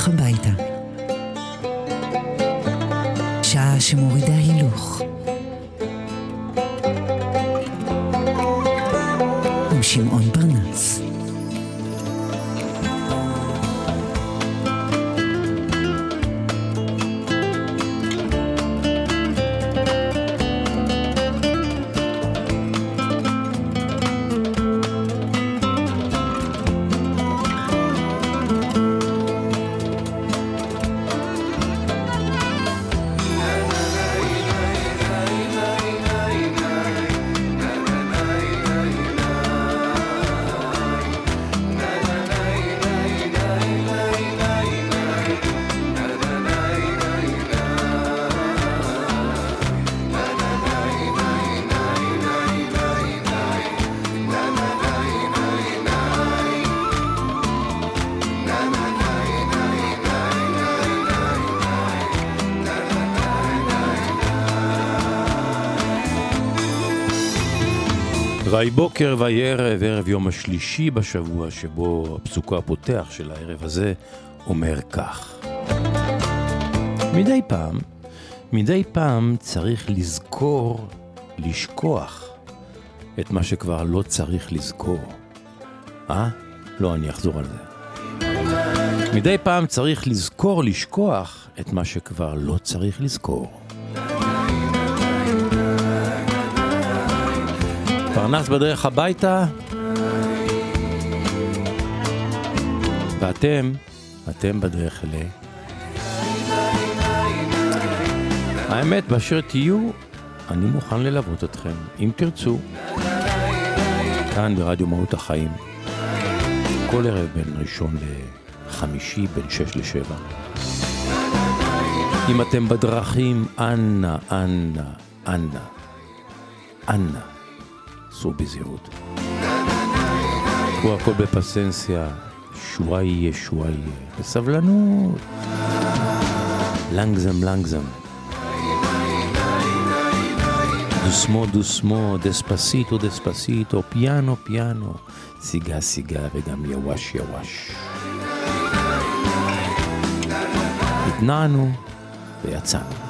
בדרך הביתה. שעה שמורידה ויהי בוקר ויהי ערב, ערב יום השלישי בשבוע שבו הפסוקו הפותח של הערב הזה אומר כך: מדי פעם, מדי פעם צריך לזכור, לשכוח את מה שכבר לא צריך לזכור. אה? לא, אני אחזור על זה. מדי פעם צריך לזכור, לשכוח את מה שכבר לא צריך לזכור. פרנס בדרך הביתה, ואתם, אתם בדרך אלי. האמת, באשר תהיו, אני מוכן ללוות אתכם, אם תרצו. כאן ברדיו מהות החיים, כל ערב בין ראשון לחמישי, בין שש לשבע. אם אתם בדרכים, אנא, אנא, אנא, אנא. סעו בזהירות. קחו הכל בפסנסיה, שוואי יהיה, שוואי יהיה. בסבלנות. לנגזם, לנגזם. דוסמו, דוסמו, דספסיטו, דספסיטו, פיאנו, פיאנו, סיגה, סיגה וגם יווש, יווש. התנענו ויצאנו.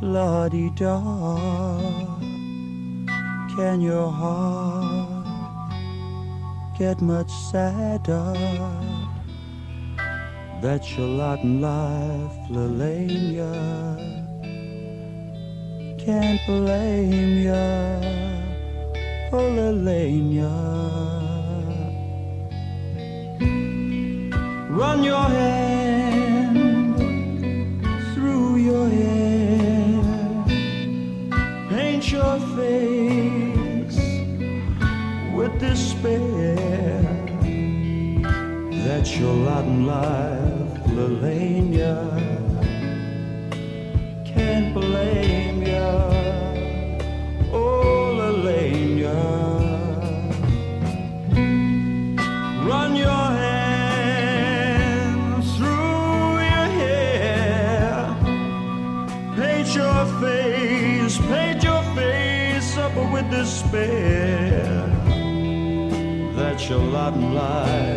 la di da. Can your heart get much sadder? That's your lot in life, Lelania. Can't blame ya, oh Lelania. Run your head Laden life, Lelania. Can't blame ya, oh Lelania. Run your hands through your hair, paint your face, paint your face up with despair. That's your Latin life.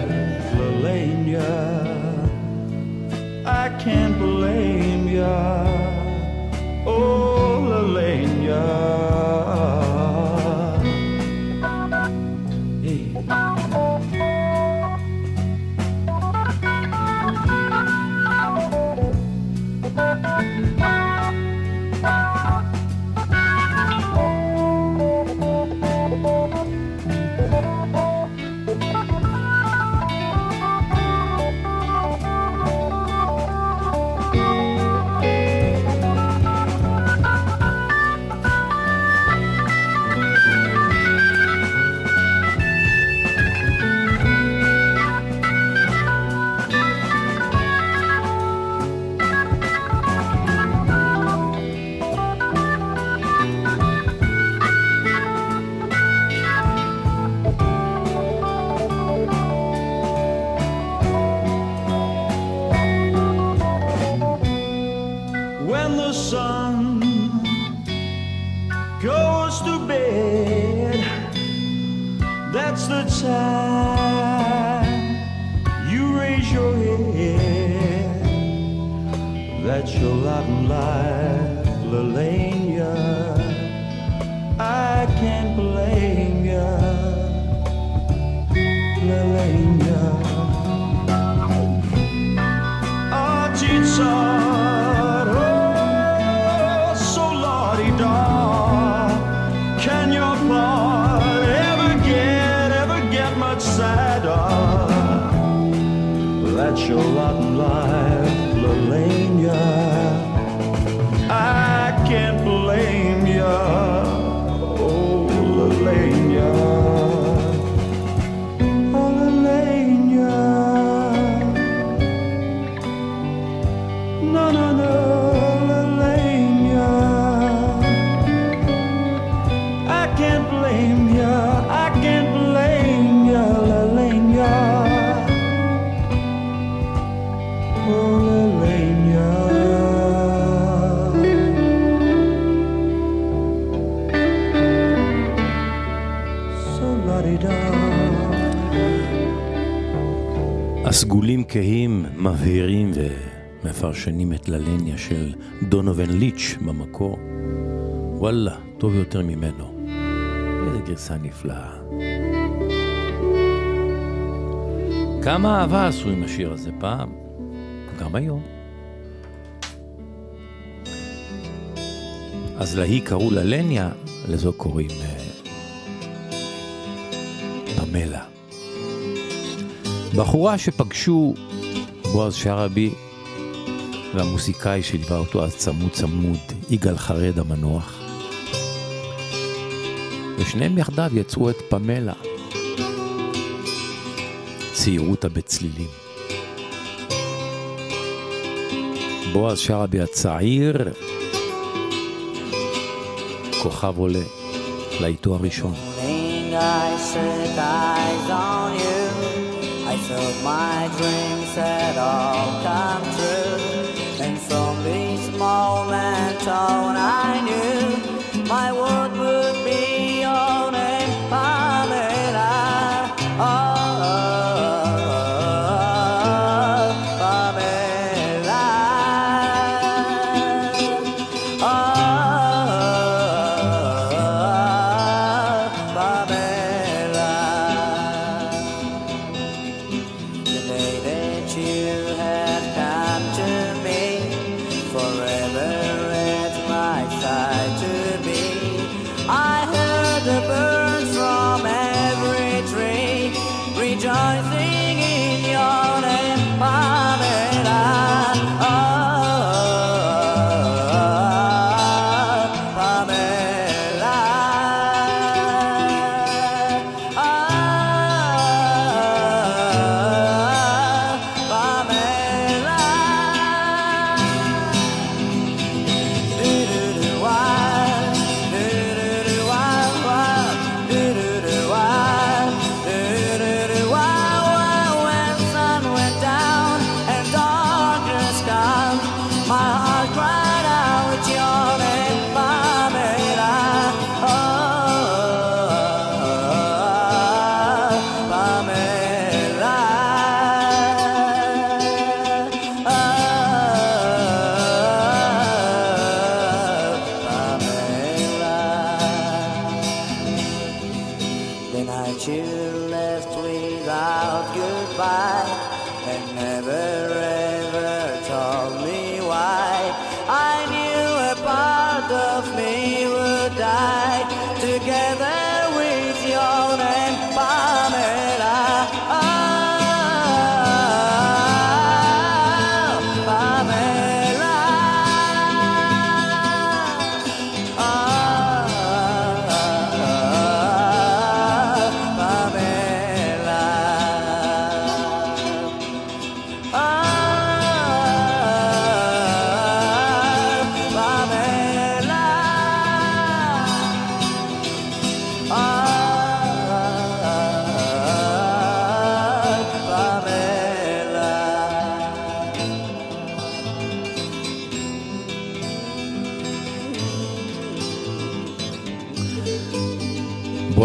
כהים, מבהירים ומפרשנים את ללניה של דונובן ליץ' במקור. וואלה, טוב יותר ממנו. איזה גרסה נפלאה. כמה אהבה עשו עם השיר הזה פעם, גם היום. אז להיא קראו ללניה, לזו קוראים בחורה שפגשו בועז שרעבי והמוסיקאי שליווה אותו אז צמוד צמוד, יגאל חרד המנוח. ושניהם יחדיו יצרו את פמלה, ציירותה בצלילים. בועז שרעבי הצעיר, כוכב עולה, לעיתו הראשון. Eyes on you. Thought my dreams had all come true. And from this moment on, I knew my world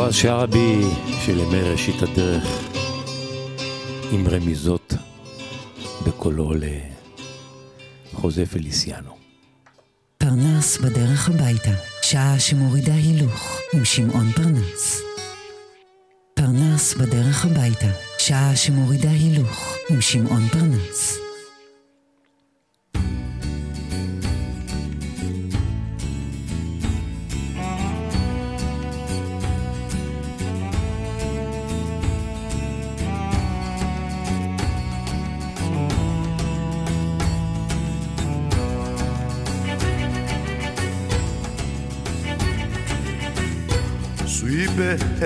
בועז שרעבי של ימי ראשית הדרך עם רמיזות בקולו לחוזה פליסיאנו. פרנס בדרך הביתה, שעה שמורידה הילוך עם שמעון פרנס. פרנס בדרך הביתה, שעה שמורידה הילוך עם שמעון פרנס.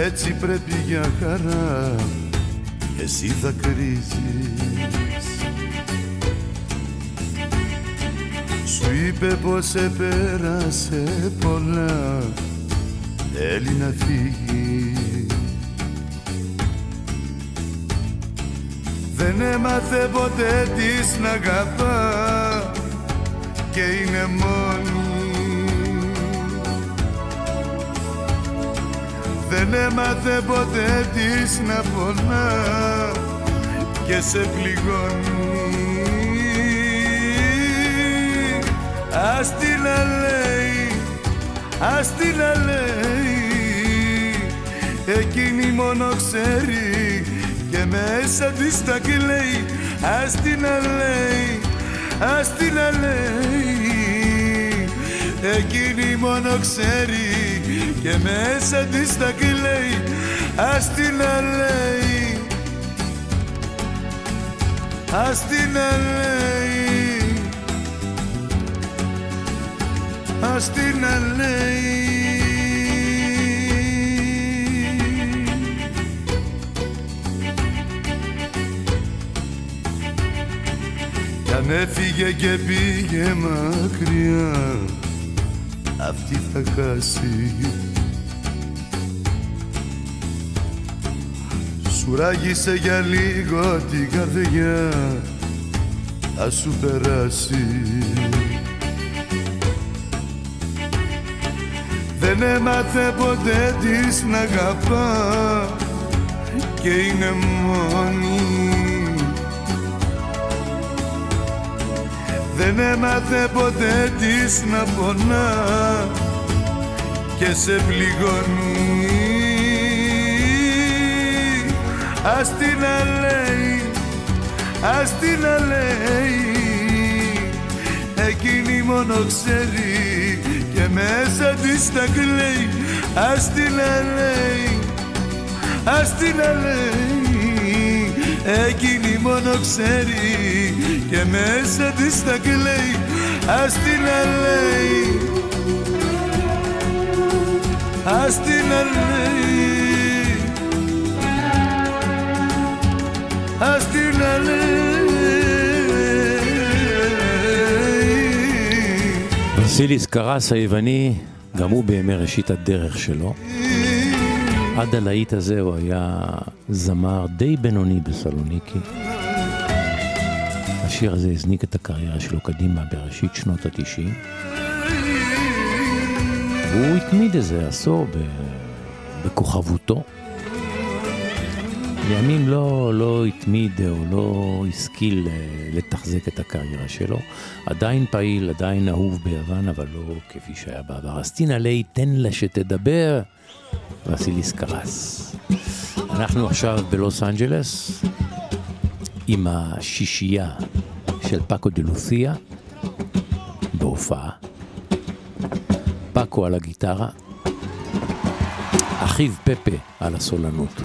Έτσι πρέπει για χαρά. Εσύ θα κρίζεις Σου είπε πως επέρασε πολλά. Θέλει να φύγει. Δεν έμαθε ποτέ της να αγαπά. Και είναι μόνη Δεν έμαθε ποτέ της να πονά και σε πληγώνει. Ας την να λέει, ας την να λέει. Εκείνη μόνο ξέρει και μέσα της τα κλαίει. Ας την να λέει, ας την να λέει. Εκείνη μόνο ξέρει και μέσα της τα κλαίει ας την αλέει ας την αλέει. Ας την αλέει. Κι αν έφυγε και πήγε μακριά αυτή θα χάσει Σου ράγισε για λίγο την καρδιά θα σου περάσει. Δεν έμαθε ποτέ της να αγαπά και είναι μόνη. Δεν έμαθε ποτέ της να πονά και σε πληγώνει Ας την να λέει, ας την να λέει. Εκείνη μόνο ξέρει και μέσα της τα κλαίει. Ας την να λέει, ας την να λέει. Εκείνη μόνο ξέρει και μέσα της τα κλαίει. Ας την να λέει, ας την να אז תרנני. וסיליס קרס היווני, גם הוא בימי ראשית הדרך שלו. עד הלהיט הזה הוא היה זמר די בינוני בסלוניקי. השיר הזה הזניק את הקריירה שלו קדימה בראשית שנות התשעים. והוא התמיד איזה עשור בכוכבותו. לימים לא, לא התמיד או לא השכיל אה, לתחזק את הקריירה שלו. עדיין פעיל, עדיין אהוב ביוון, אבל לא כפי שהיה בעבר. אז ליי, תן לה שתדבר, וסיליס קרס. אנחנו עכשיו בלוס אנג'לס עם השישייה של פאקו דה לוסיה בהופעה. פאקו על הגיטרה, אחיו פפה על הסולנות.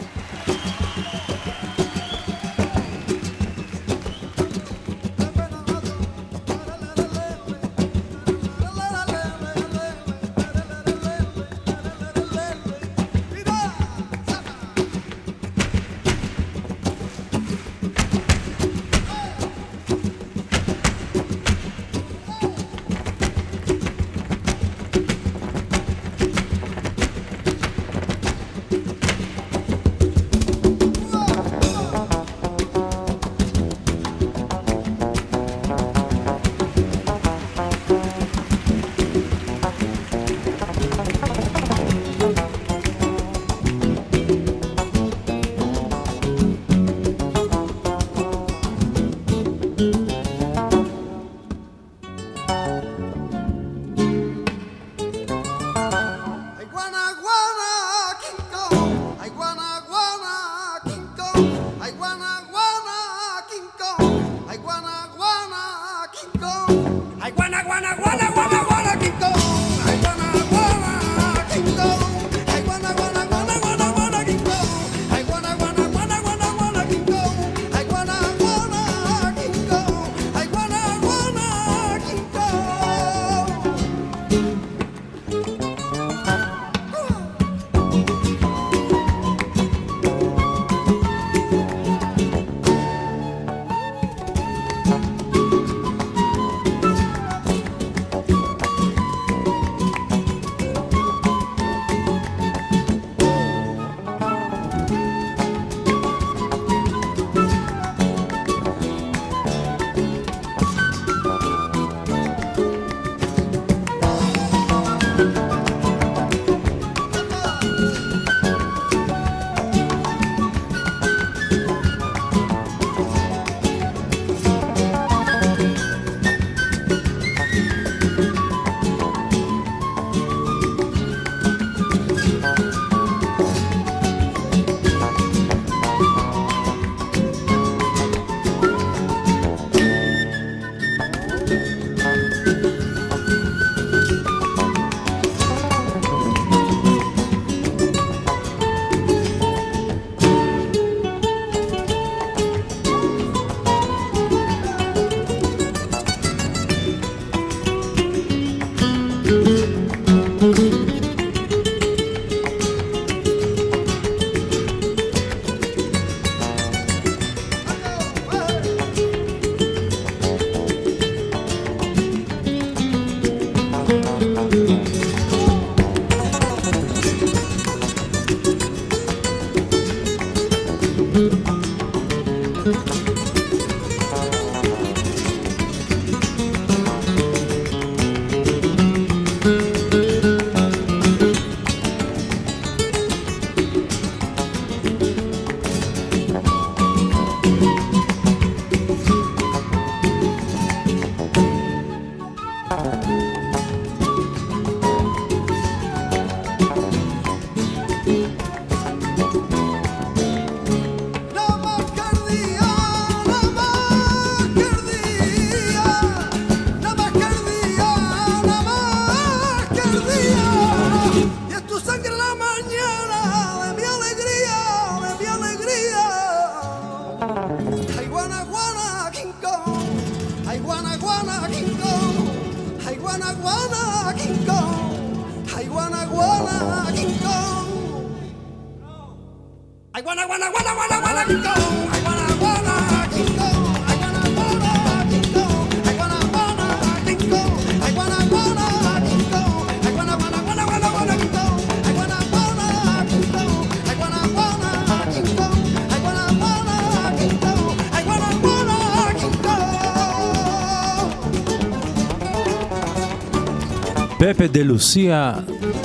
פפה דה לוסיה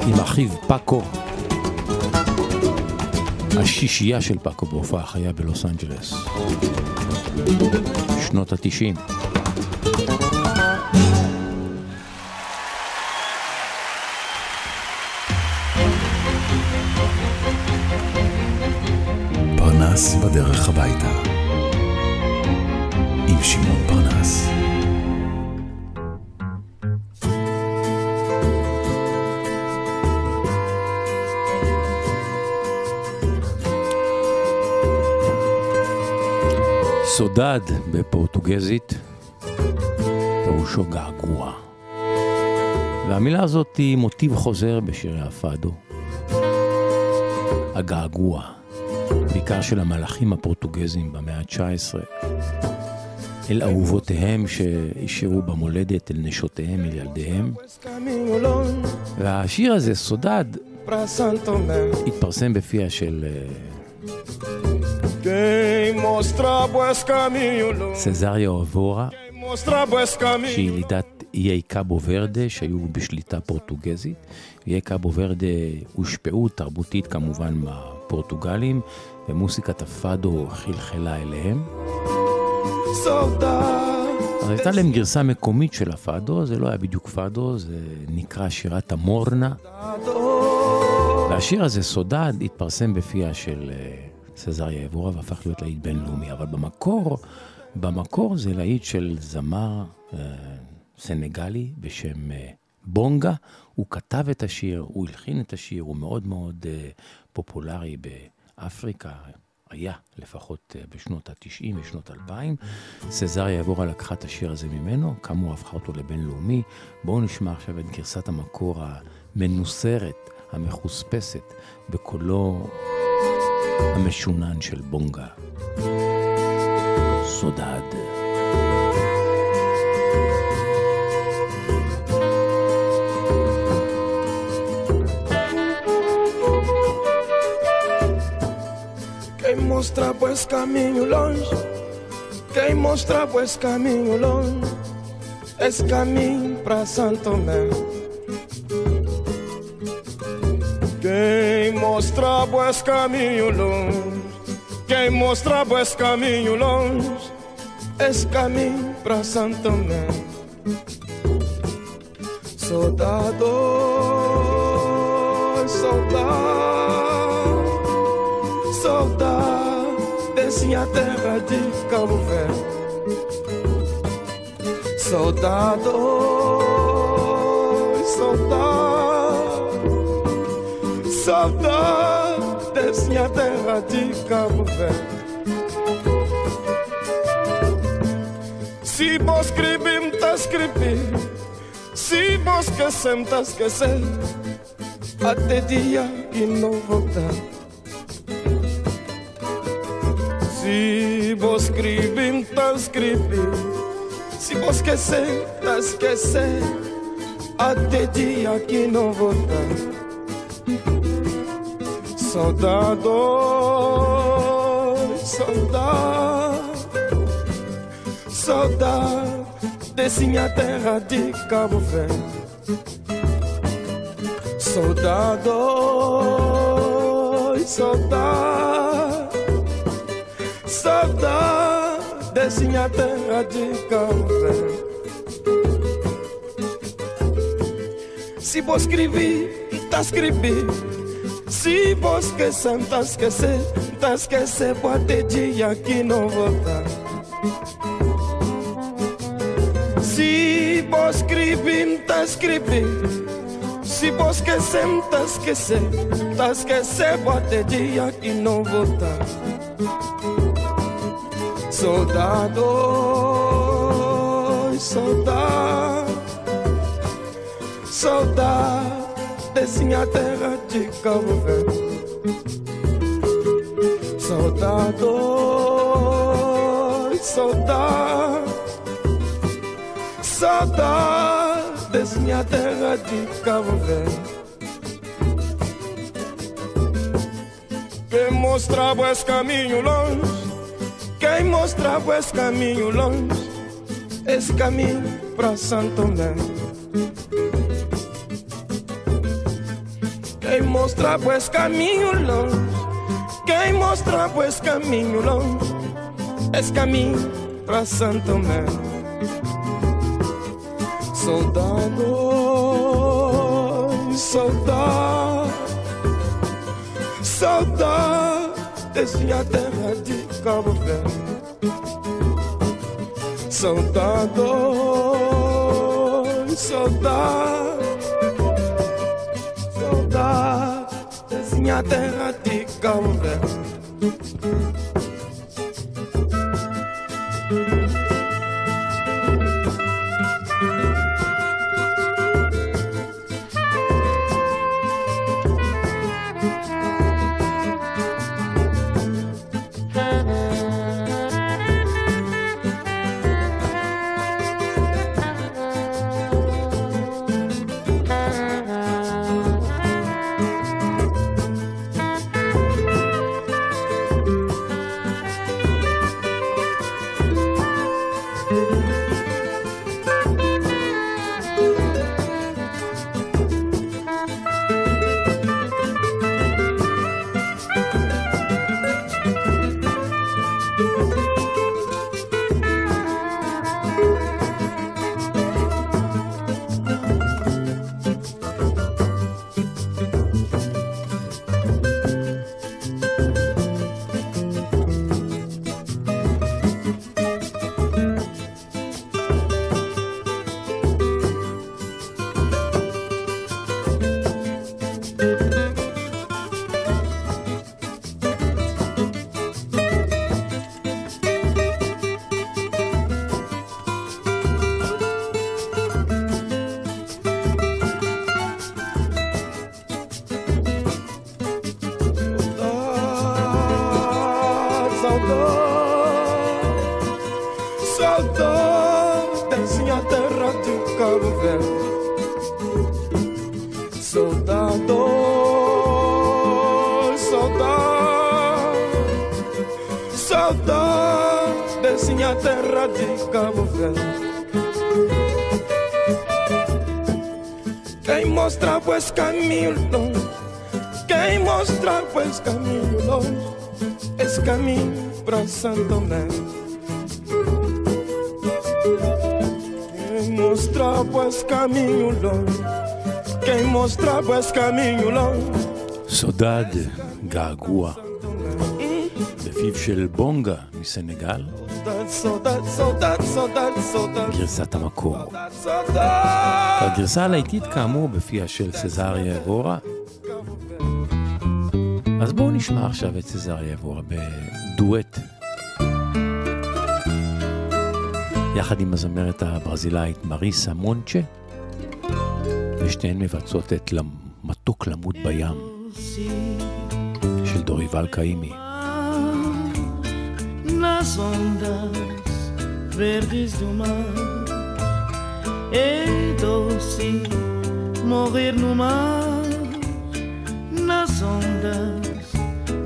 עם אחיו פאקו. השישייה של פאקו בהופעה חיה בלוס אנג'לס. שנות התשעים. פרנס בדרך הביתה. עם שמעון פרנס. סודד בפורטוגזית, פירושו געגוע. והמילה הזאת היא מוטיב חוזר בשירי הפאדו. הגעגוע, בעיקר של המלאכים הפורטוגזים במאה ה-19, אל אהובותיהם שהשאירו במולדת, אל נשותיהם, אל ילדיהם. והשיר הזה, סודד, התפרסם בפיה של סזריה אובורה, שהיא ילידת איי קאבו ורדה, שהיו בשליטה פורטוגזית. איי קאבו ורדה הושפעו תרבותית כמובן מהפורטוגלים, ומוסיקת הפאדו חלחלה אליהם. אז הייתה להם גרסה מקומית של הפאדו, זה לא היה בדיוק פאדו, זה נקרא שירת המורנה. והשיר הזה, סודד, התפרסם בפיה של סזריה אבורה והפך להיות להיט בינלאומי, אבל במקור, במקור זה להיט של זמר, סנגלי בשם אה, בונגה. הוא כתב את השיר, הוא הלחין את השיר, הוא מאוד מאוד אה, פופולרי באפריקה, היה לפחות אה, בשנות ה-90 ושנות 2000. סזריה יבורה לקחה את השיר הזה ממנו, כאמור הפכה אותו לבינלאומי. בואו נשמע עכשיו את גרסת המקור המנוסרת, המחוספסת, בקולו המשונן של בונגה. סודד. Quem mostra pois caminho longe, quem mostra pois caminho longe, esse caminho para Santo Tomé. Mostra pois caminho longe, quem mostra pois caminho longe, esse caminho para Santo Tomé. Soldado, soldado saudade desse a terra de Cabo Verde. Saudade, oh, saudade, saudade desse a terra de Cabo Verde. Se vos escrever, tá escrever. Se vos esquecer, tá esquecer. Até dia que não voltar. Se vos escrever, tá escrever. Se vos esquecer, tá esquecer. Até dia que não voltar. Saudade, oh, saudade, saudade desse minha terra de Cabo Verde. Saudade, oh, saudade, saudade desse minha terra de Cabo Verde. Se vos escrever, tá escrever. Se vos que santas que se, tas que dia que não voltar. Se vos escribim, tas escribim. Se vos que sentas que se, tas que dia que não voltar. Soldado, soldado, soldado desse minha terra de Cabo Verde. Saudade, saudade, saudade desse minha terra de Cabo Verde. Quem mostrava esse caminho longe, quem mostrava esse caminho longe, esse caminho para Santo Tomé. Quem mostra pois caminho longe. Quem mostra pois caminho longe. Esse caminho pra Santo Tomé Soldado, soldado Saudade desse minha terra de Cabo Verde. Soldado, soldado dessa minha terra de flor. Saudades minha terra de Cabo Verde. Saudade, saudade, saudades minha terra de Cabo Verde. Quem mostra pues, pois caminho quem mostra pues, pois caminho longo, esse caminho Santo Tomé. Quem mostra pois caminho longe, quem mostra pois caminho longe, סודד, געגוע, בפיו של בונגה מסנגל, גרסת המקור. הגרסה הלהיטית כאמור בפיה של סזריה אבורה. אז בואו נשמע עכשיו את סזריה אבורה בדואט. יחד עם הזמרת הברזילאית מריסה מונצ'ה, ושתיהן מבצעות את מתוק למות בים של דוריבל קאימי.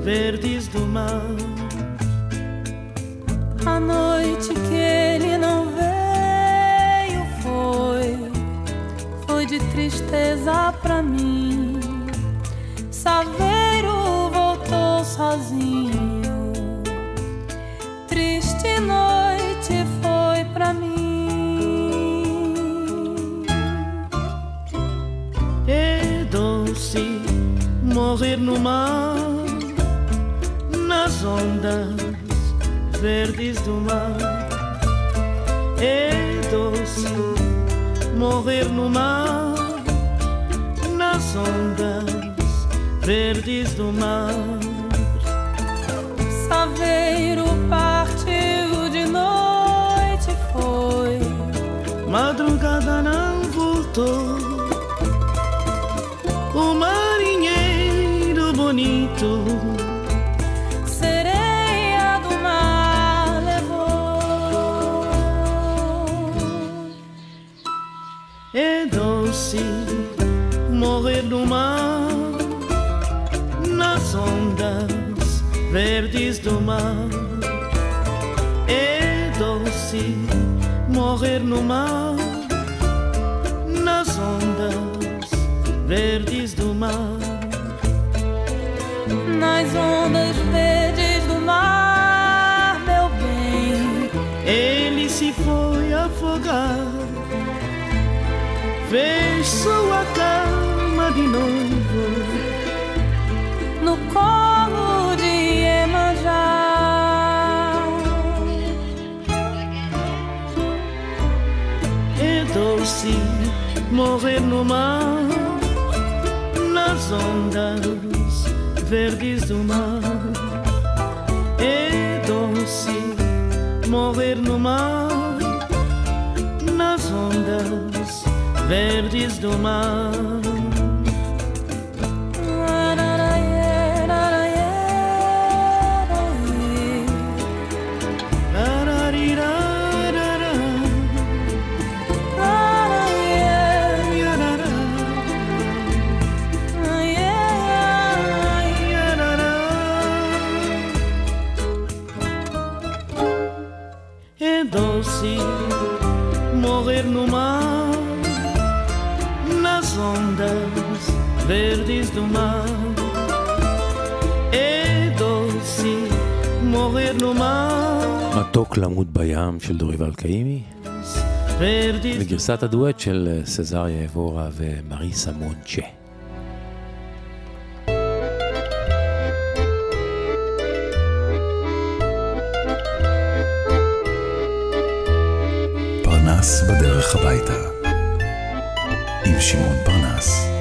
verdes do mar. A noite que ele não veio foi, foi de tristeza pra mim. Saveiro voltou sozinho. Triste noite foi pra mim. É doce morrer no mar, nas ondas verdes do mar. É doce morrer no mar, nas ondas verdes do mar. Mar. É doce morrer no mar, nas ondas verdes do mar. Nas ondas verdes do mar, meu bem. Ele se foi afogar, fez sua cama de novo. Morrer no mar, nas ondas verdes do mar. É doce morrer no mar, nas ondas verdes do mar. Verdes do mar. É doce morrer no mar, מתוק למות בים של דוריבל קאימי, verdes וגרסת הדואט של אה, סזריה אבורה ומריסה מונצ'ה. פרנס בדרך הביתה. עם שמעון פרנס.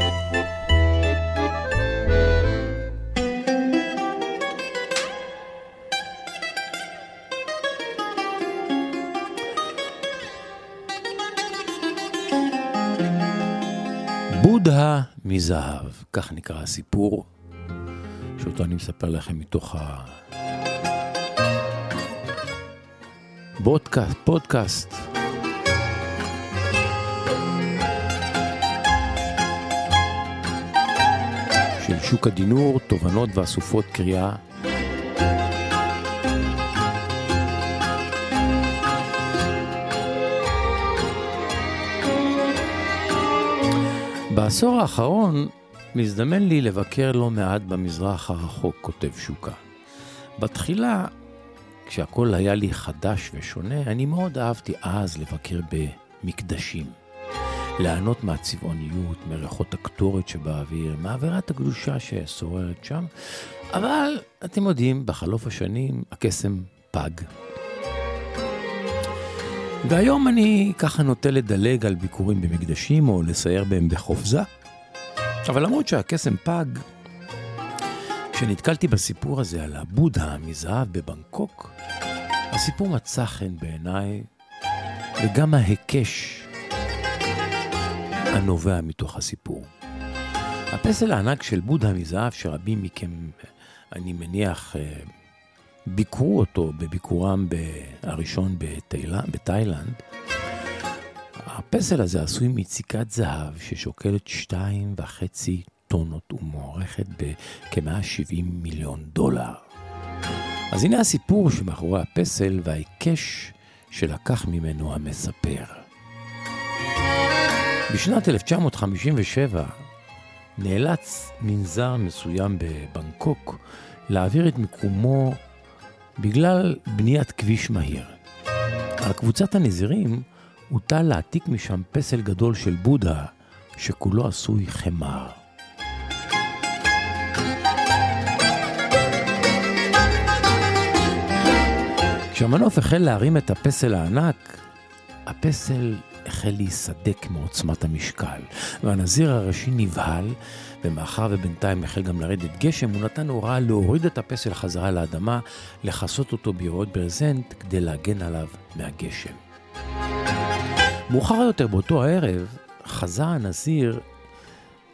זהב, כך נקרא הסיפור, שאותו אני מספר לכם מתוך ה... בודקאסט, פודקאסט. של שוק הדינור, תובנות ואסופות קריאה בעשור האחרון מזדמן לי לבקר לא מעט במזרח הרחוק, כותב שוקה. בתחילה, כשהכול היה לי חדש ושונה, אני מאוד אהבתי אז לבקר במקדשים. ליהנות מהצבעוניות, מריחות הקטורת שבאוויר, מאווירת הקדושה ששוררת שם, אבל אתם יודעים, בחלוף השנים הקסם פג. והיום אני ככה נוטה לדלג על ביקורים במקדשים או לסייר בהם בחופזה. אבל למרות שהקסם פג, כשנתקלתי בסיפור הזה על הבודה מזהב בבנקוק, הסיפור מצא חן בעיניי, וגם ההיקש הנובע מתוך הסיפור. הפסל הענק של בודה מזהב, שרבים מכם, אני מניח, אה, ביקרו אותו בביקורם הראשון בתאילנד, הפסל הזה עשוי מציקת זהב ששוקלת שתיים וחצי טונות ומוערכת בכ-170 מיליון דולר. אז הנה הסיפור שמאחורי הפסל וההיקש שלקח ממנו המספר. בשנת 1957 נאלץ מנזר מסוים בבנקוק להעביר את מיקומו בגלל בניית כביש מהיר. על קבוצת הנזירים הוטל להעתיק משם פסל גדול של בודה שכולו עשוי חמר. כשהמנוף החל להרים את הפסל הענק, הפסל החל להיסדק מעוצמת המשקל, והנזיר הראשי נבהל, ומאחר ובינתיים החל גם לרדת גשם, הוא נתן הוראה להוריד את הפסל חזרה לאדמה, לכסות אותו בירות ברזנט כדי להגן עליו מהגשם. מאוחר יותר באותו הערב, חזה הנזיר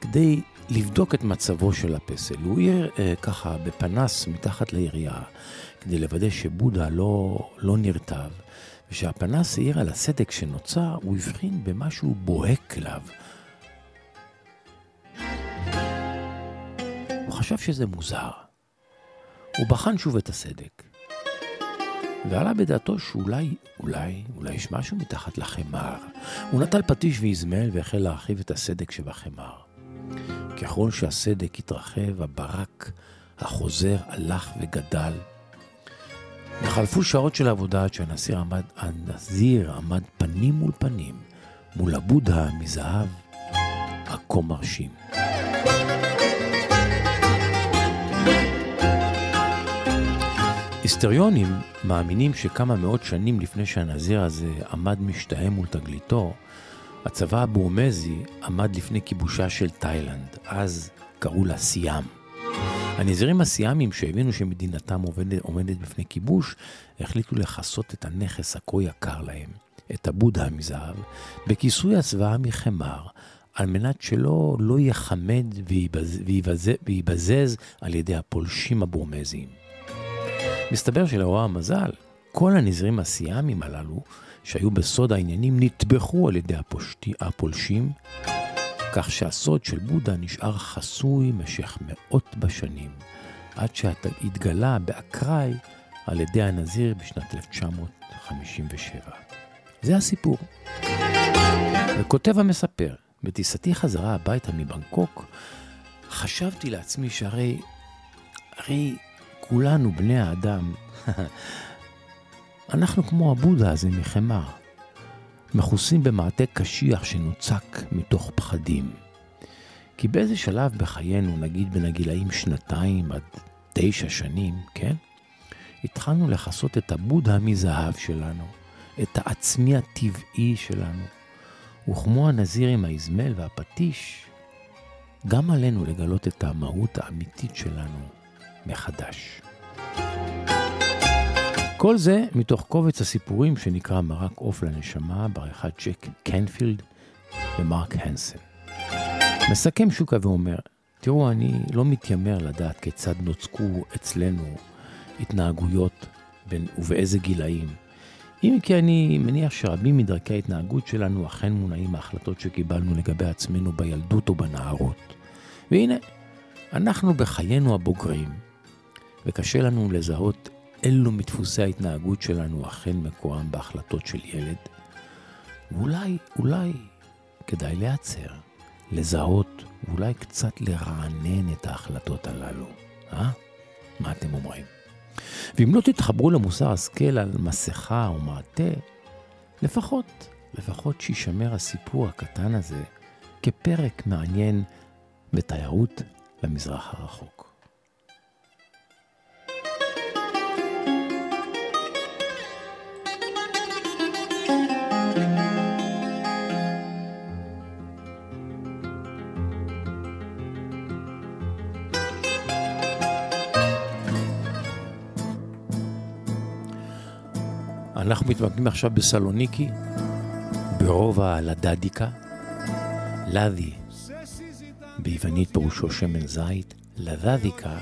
כדי לבדוק את מצבו של הפסל. הוא יהיה אה, ככה בפנס מתחת ליריעה, כדי לוודא שבודה לא, לא נרטב, וכשהפנס העיר על הסדק שנוצר, הוא הבחין במשהו בוהק אליו. הוא חשב שזה מוזר. הוא בחן שוב את הסדק, ועלה בדעתו שאולי, אולי, אולי יש משהו מתחת לחמר. הוא נטל פטיש ואזמל והחל להרחיב את הסדק שבחמר. ככל שהסדק התרחב, הברק החוזר הלך וגדל. וחלפו שעות של עבודה עד שהנזיר עמד, עמד פנים מול פנים מול הבודה מזהב הכה מרשים. היסטריונים מאמינים שכמה מאות שנים לפני שהנזיר הזה עמד משתאה מול תגליתו, הצבא הבורמזי עמד לפני כיבושה של תאילנד, אז קראו לה סיאם. הנזירים הסיאמים שהבינו שמדינתם עומדת, עומדת בפני כיבוש, החליטו לכסות את הנכס הכה יקר להם, את הבודה מזהב, בכיסוי הצבאה מחמר, על מנת שלא לא יחמד ויבזז על ידי הפולשים הבורמזיים. מסתבר שלאור המזל, כל הנזירים הסיאמים הללו, שהיו בסוד העניינים, נטבחו על ידי הפושטי, הפולשים, כך שהסוד של בודה נשאר חסוי משך מאות בשנים, עד שהתגלה באקראי על ידי הנזיר בשנת 1957. זה הסיפור. וכותב המספר, בטיסתי חזרה הביתה מבנקוק, חשבתי לעצמי שהרי, הרי כולנו בני האדם, אנחנו כמו הבודה הזה מחמר, מכוסים במעטה קשיח שנוצק מתוך פחדים. כי באיזה שלב בחיינו, נגיד בין הגילאים שנתיים עד תשע שנים, כן? התחלנו לכסות את הבודה מזהב שלנו, את העצמי הטבעי שלנו. וכמו הנזיר עם האזמל והפטיש, גם עלינו לגלות את המהות האמיתית שלנו מחדש. כל זה מתוך קובץ הסיפורים שנקרא מרק עוף לנשמה בעריכת ג'ק קנפילד ומרק הנסן. מסכם שוקה ואומר, תראו, אני לא מתיימר לדעת כיצד נוצקו אצלנו התנהגויות בין, ובאיזה גילאים. אם כי אני מניח שרבים מדרכי ההתנהגות שלנו אכן מונעים מההחלטות שקיבלנו לגבי עצמנו בילדות או בנערות. והנה, אנחנו בחיינו הבוגרים, וקשה לנו לזהות אילו מדפוסי ההתנהגות שלנו אכן מקורם בהחלטות של ילד, ואולי, אולי כדאי להיעצר, לזהות, ואולי קצת לרענן את ההחלטות הללו, אה? מה אתם אומרים? ואם לא תתחברו למוסר השכל על מסכה או מעטה, לפחות, לפחות שישמר הסיפור הקטן הזה כפרק מעניין בתיירות למזרח הרחוק. אנחנו מתמקדים עכשיו בסלוניקי, ברובע לדדיקה. לדי, ביוונית פירושו שמן זית. לדדיקה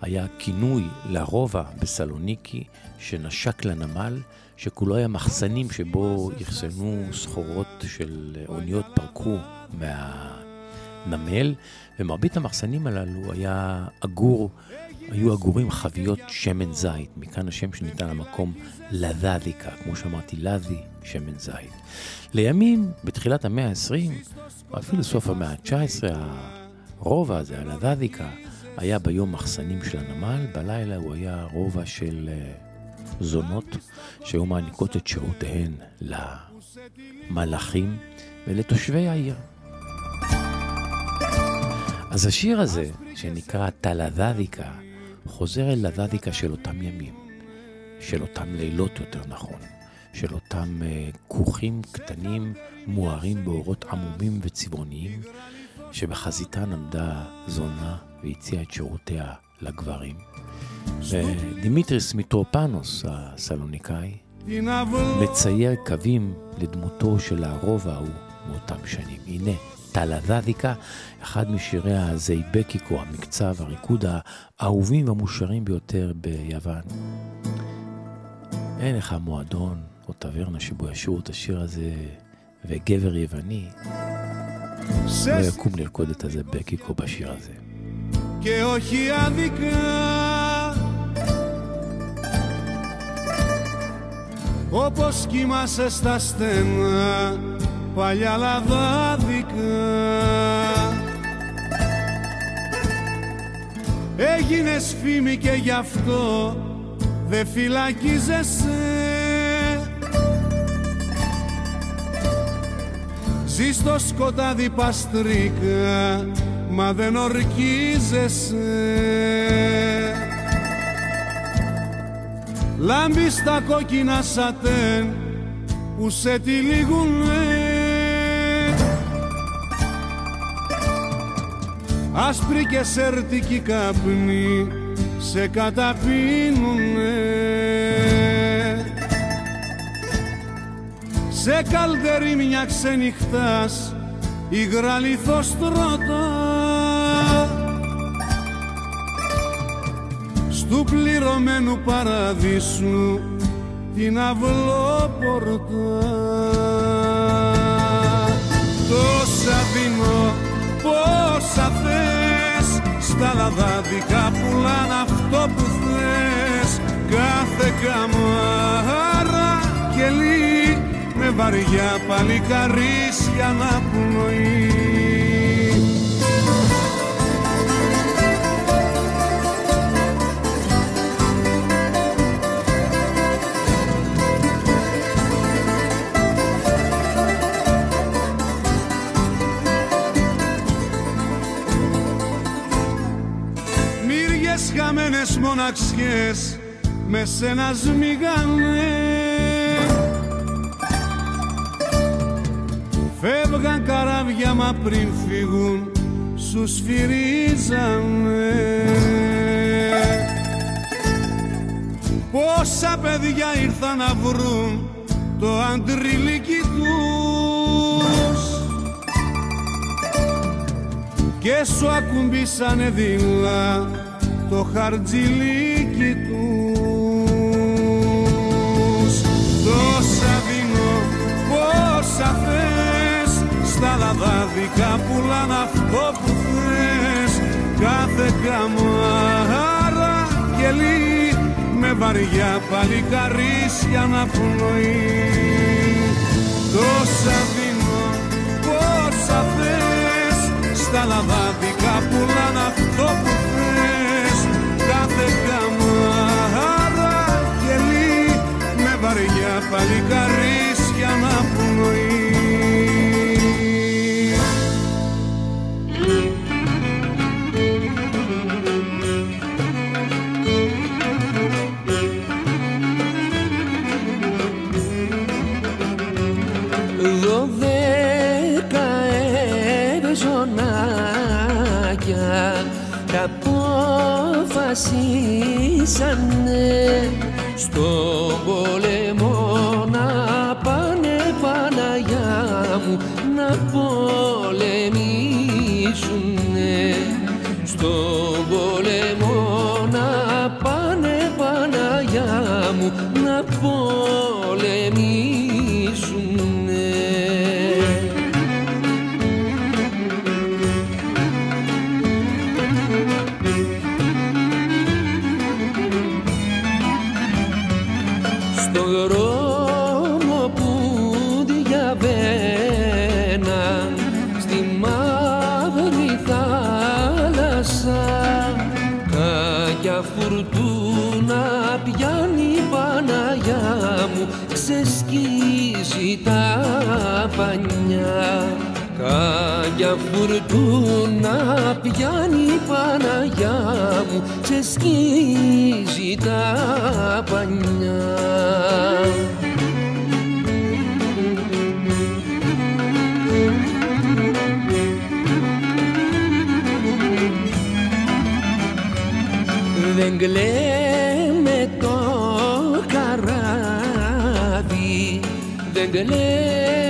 היה כינוי לרובע בסלוניקי שנשק לנמל, שכולו היה מחסנים שבו אחסנו סחורות של אוניות פרקו מהנמל, ומרבית המחסנים הללו היה אגור היו עגורים חביות שמן זית, מכאן השם שניתן למקום לדדיקה, כמו שאמרתי, לדי, שמן זית. לימים, בתחילת המאה ה-20, או אפילו סוף המאה ה-19, הרובע הזה, הלדדיקה, היה ביום מחסנים של הנמל, בלילה הוא היה רובע של uh, זונות שהיו מעניקות את שירותיהן למלאכים ולתושבי העיר. אז השיר הזה, שנקרא טלדדיקה, חוזר אל הדדיקה של אותם ימים, של אותם לילות יותר נכון, של אותם אה, כוכים קטנים מוארים באורות עמומים וצבעוניים, שבחזיתן עמדה זונה והציעה את שירותיה לגברים. ודימיטריס מיטרופנוס הסלוניקאי מצייר קווים לדמותו של הרובע ההוא מאותם שנים. הנה, טלדדיקה, אחד משירי הזייבקיקו, המקצב, הריקוד האהובים והמושרים ביותר ביוון. אין לך מועדון או טברנה שבו ישרו את השיר הזה וגבר יווני לא יקום לרקוד את הזייבקיקו בשיר הזה. και όχι άδικα όπως κοιμάσαι στα στένα παλιά λαδάδικα Έγινες φήμη και γι' αυτό δεν φυλακίζεσαι. Ζεις στο σκοτάδι παστρίκα μα δεν ορκίζεσαι. Λάμπεις στα κόκκινα σατέν που σε τυλίγουνε Άσπρη και σερτική καπνή σε καταπίνουνε. Σε καλτερή μια ξενυχτάς υγρά λιθοστρώτα Στου πληρωμένου παραδείσου την αυλόπορτα. Τόσα δίνω πόσα θες. Στα λαδάδικα πουλάν αυτό που θες. Κάθε καμάρα κελί Με βαριά παλικαρίσια να πνοεί χαμένες μοναξιές με σένα σμίγανε. Φεύγαν καράβια μα πριν φύγουν σους σφυρίζανε Πόσα παιδιά ήρθαν να βρουν το αντριλίκι τους και σου ακουμπήσανε δειλά το χαρτζιλίκι τους. Τόσα δίνω, πόσα θες Στα λαδάδικα πουλάν αυτό που θες. Κάθε καμάρα γελί με βαριά παλικαρίσια να πνοεί Τόσα δίνω, πόσα θες στα λαδάδικα πουλάν αυτό που θες κάθε καμάρα γελί. Με βαριά παλικαρίσια αποφασίσανε στον πόλεμο να πάνε Παναγιά μου να πολεμήσουνε. Στον πόλεμο να πάνε Παναγιά μου πανιά Κάγια φουρτούνα πιάνει η Παναγιά μου ξεσκίζει τα πανιά. Δεν κλαίμε το καράβι Δεν κλαίμε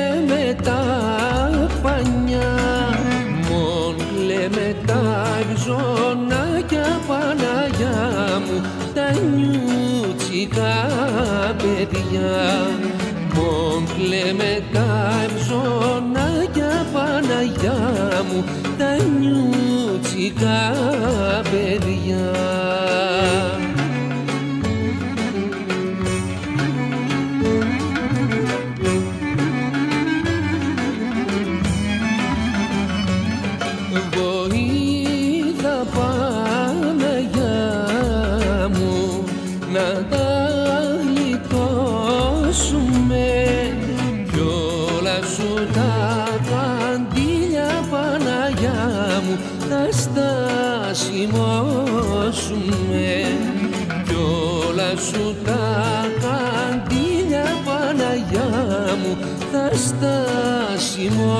Ζωνάκια Παναγιά μου τα νιούτσικα παιδιά Μόγκλε με να Παναγιά μου τα νιούτσικα παιδιά Whoa. στασιμώσουμε κι όλα σου τα καντήλια Παναγιά μου θα στασιμώσουμε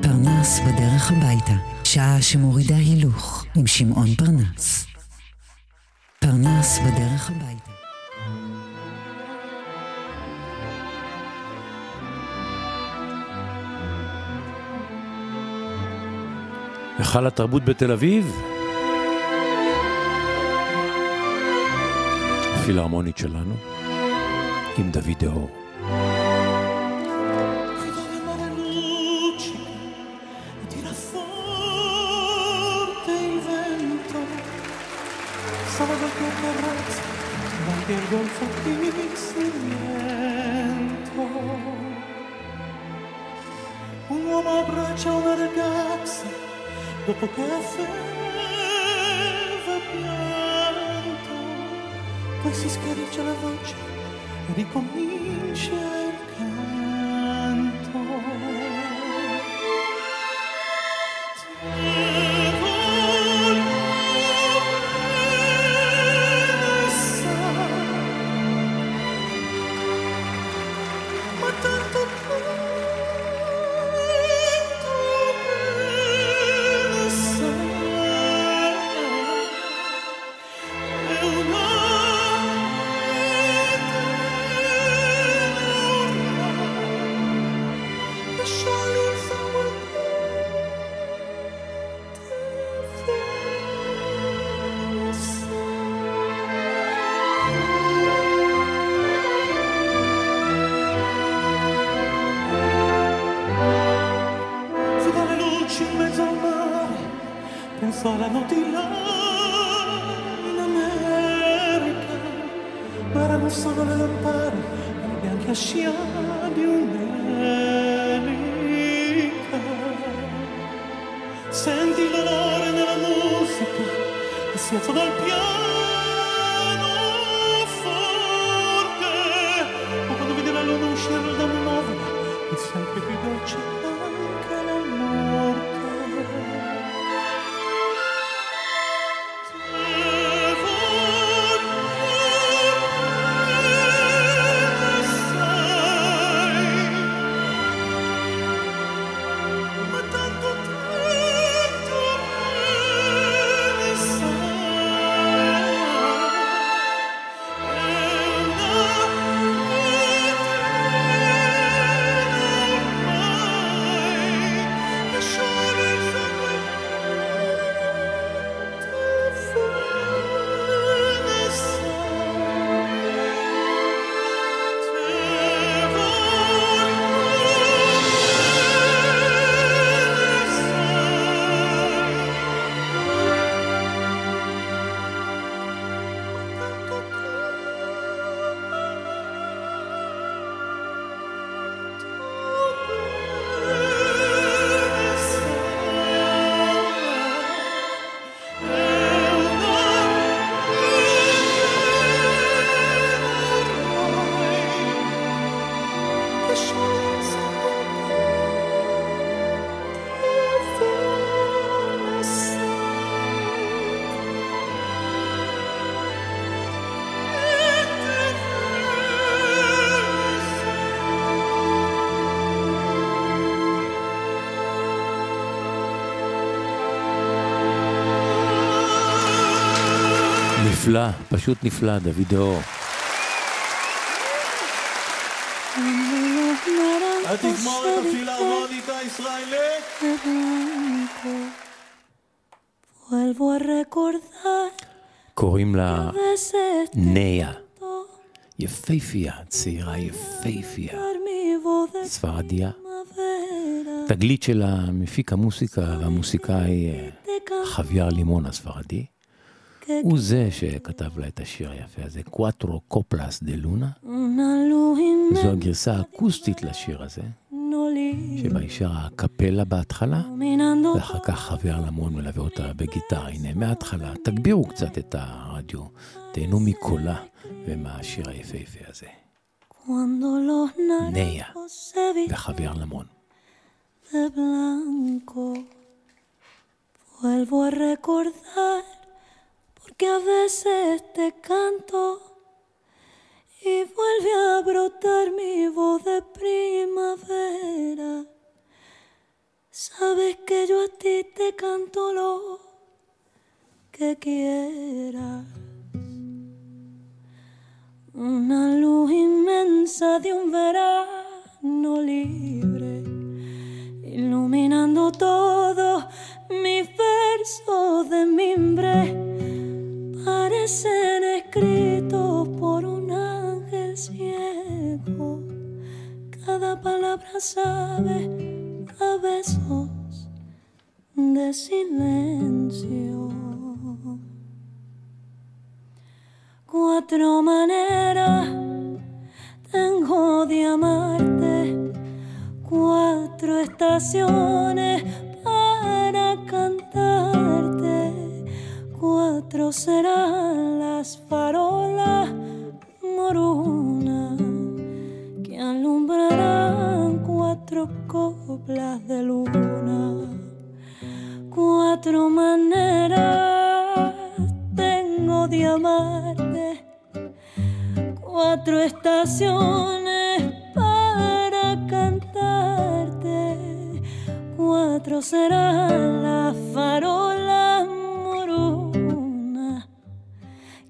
פרנס בדרך הביתה, שעה שמורידה הילוך עם שמעון פרנס. היכל התרבות בתל אביב. הפילהרמונית שלנו, עם דוד דהור. Aveva pianto, poi si schiarisce la voce e ricomincia נפלא, פשוט נפלא, דוד אור. התזמורת הפילהרמונית הישראלית. Vuelvo a recordar קוראים לה ניה. tanto יפייפייה, צעירה יפייפייה, ספרדיה. תגלית של המפיק המוסיקה והמוסיקאי אה, חוויאר לימון הספרדי. Que הוא זה שכתב לה את השיר היפה הזה, קואטרו קופלס דה לונה. זו הגרסה האקוסטית לשיר הזה, שבה היא שרה קפלה בהתחלה, ואחר כך חוויאר למון מלווה אותה בגיטרה. הנה, מההתחלה, תגבירו קצת את הרדיו, תהנו מקולה ומהשיר היפהפה הזה. ניה וחוויאר למון. Vuelvo a recordar, porque a veces te canto y vuelve a brotar mi voz de primavera. Sabes que yo a ti te canto lo que quieras. Una luz inmensa de un verano libre iluminando todo mis versos de mimbre parecen escritos por un ángel ciego. Cada palabra sabe a besos de silencio. Cuatro maneras tengo de amarte cuatro estaciones para cantarte, cuatro serán las farolas morunas que alumbrarán cuatro coplas de luna, cuatro maneras tengo de amarte cuatro estaciones para cantarte. Cuatro serán las farolas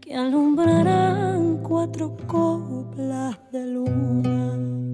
que alumbrarán cuatro coplas de luna.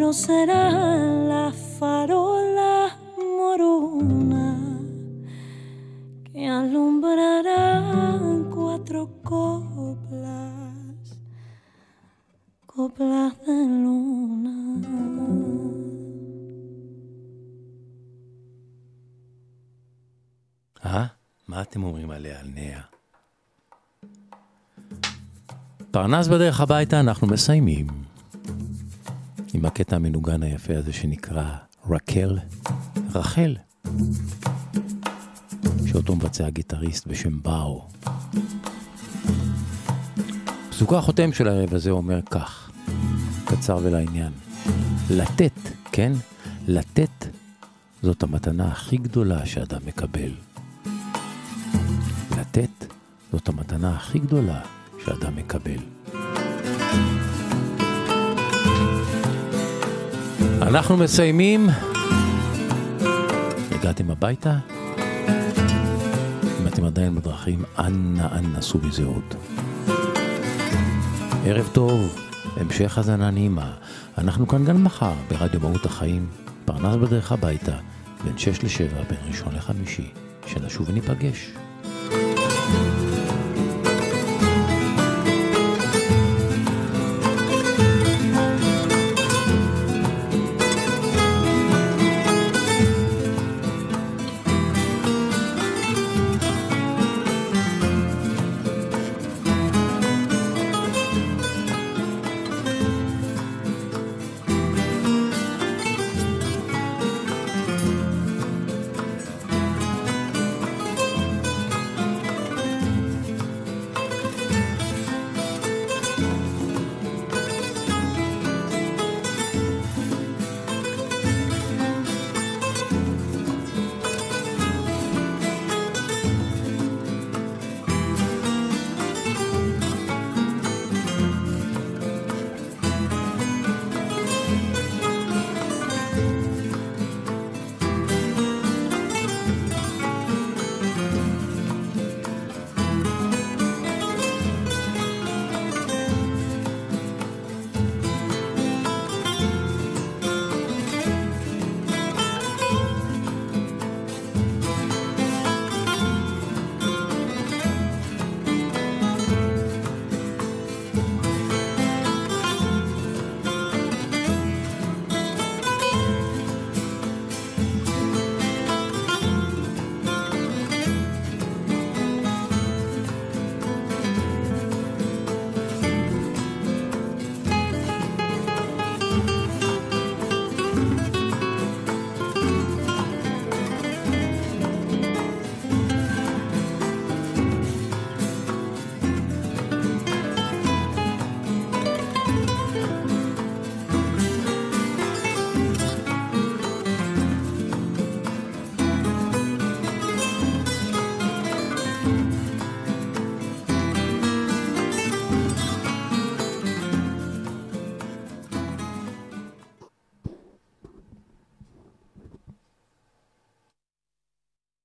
Cuatro serán las farolas morunas que alumbrarán cuatro coplas, coplas de luna. אה? מה אתם אומרים עליה, על נאה? פרנס בדרך הביתה אנחנו מסיימים עם הקטע המנוגן היפה הזה שנקרא רקל, רחל, שאותו מבצע גיטריסט בשם באו. פסוקו החותם של הערב הזה אומר כך, קצר ולעניין, לתת, כן? לתת זאת המתנה הכי גדולה שאדם מקבל. לתת זאת המתנה הכי גדולה שאדם מקבל. אנחנו מסיימים. הגעתם הביתה? אם אתם עדיין בדרכים, אנא אנא סעו מזה עוד. ערב טוב, המשך האזנה נעימה. אנחנו כאן גם מחר ברדיו מהות החיים, פרנס בדרך הביתה, בין 6 ל-7, בין ראשון לחמישי. שנשוב וניפגש.